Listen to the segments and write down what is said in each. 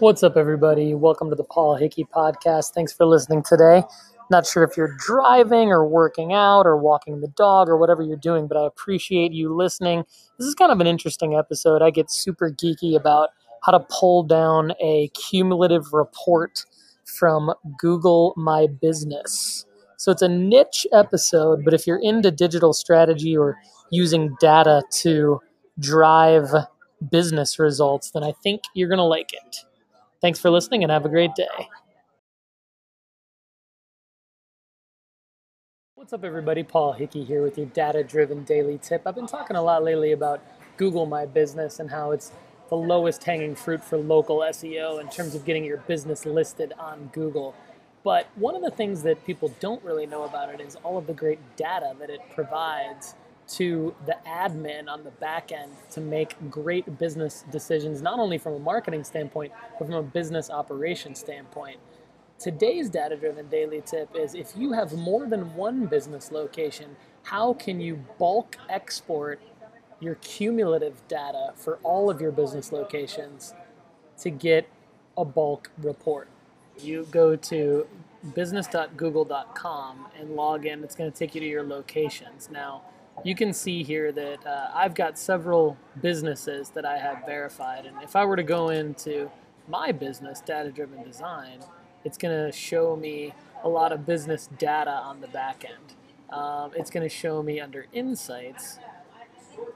What's up, everybody? Welcome to the Paul Hickey podcast. Thanks for listening today. Not sure if you're driving or working out or walking the dog or whatever you're doing, but I appreciate you listening. This is kind of an interesting episode. I get super geeky about how to pull down a cumulative report from Google My Business. So it's a niche episode, but if you're into digital strategy or using data to drive business results, then I think you're going to like it. Thanks for listening and have a great day. What's up, everybody? Paul Hickey here with your data driven daily tip. I've been talking a lot lately about Google My Business and how it's the lowest hanging fruit for local SEO in terms of getting your business listed on Google. But one of the things that people don't really know about it is all of the great data that it provides to the admin on the back end to make great business decisions, not only from a marketing standpoint, but from a business operation standpoint. Today's data driven daily tip is if you have more than one business location, how can you bulk export your cumulative data for all of your business locations to get a bulk report? You go to business.google.com and log in. It's going to take you to your locations. Now, you can see here that uh, I've got several businesses that I have verified. And if I were to go into my business, Data Driven Design, it's going to show me a lot of business data on the back end. Um, it's going to show me under Insights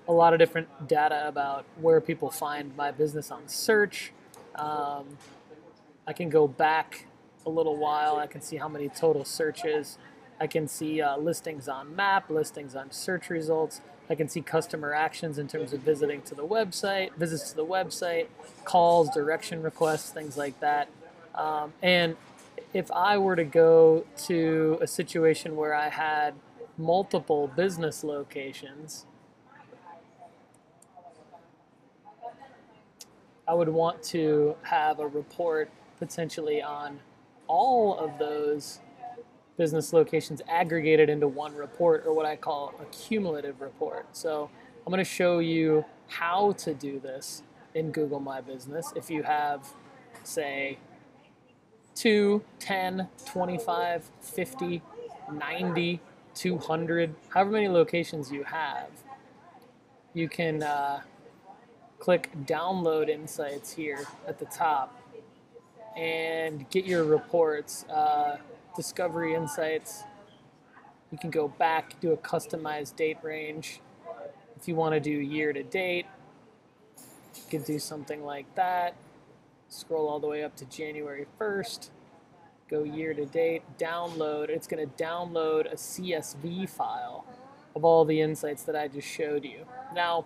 a lot of different data about where people find my business on search. Um, I can go back a little while. I can see how many total searches. I can see uh, listings on map, listings on search results. I can see customer actions in terms of visiting to the website, visits to the website, calls, direction requests, things like that. Um, and if I were to go to a situation where I had multiple business locations, I would want to have a report potentially on all of those business locations aggregated into one report or what I call a cumulative report. So I'm going to show you how to do this in Google My Business. If you have, say, 2, 10, 25, 50, 90, 200, however many locations you have, you can uh, click Download Insights here at the top and get your reports. Uh, Discovery Insights. You can go back, do a customized date range. If you want to do year to date, you can do something like that. Scroll all the way up to January 1st. Go year to date, download. It's going to download a CSV file of all the insights that I just showed you. Now,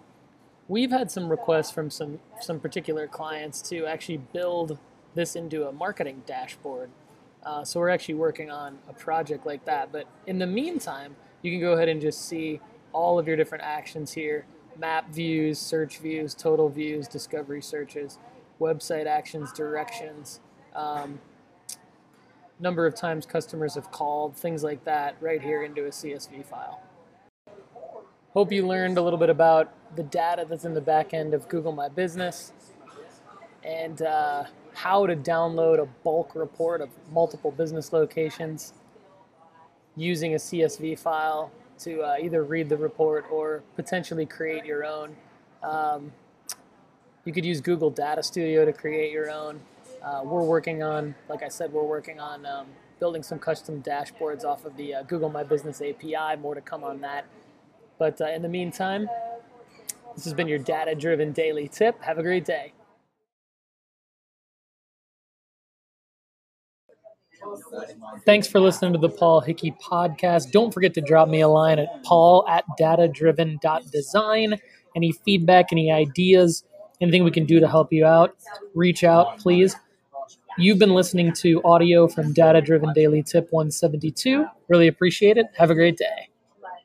we've had some requests from some some particular clients to actually build this into a marketing dashboard. Uh, so we're actually working on a project like that. But in the meantime, you can go ahead and just see all of your different actions here map views, search views, total views, discovery searches, website actions, directions, um, number of times customers have called, things like that, right here into a CSV file. Hope you learned a little bit about the data that's in the back end of Google My Business and uh, how to download a bulk report of multiple business locations using a CSV file to uh, either read the report or potentially create your own. Um, you could use Google Data Studio to create your own. Uh, we're working on, like I said, we're working on um, building some custom dashboards off of the uh, Google My Business API. More to come on that. But uh, in the meantime, this has been your data driven daily tip. Have a great day. Thanks for listening to the Paul Hickey podcast. Don't forget to drop me a line at paul at datadriven.design. Any feedback, any ideas, anything we can do to help you out, reach out, please. You've been listening to audio from Data Driven Daily Tip 172. Really appreciate it. Have a great day.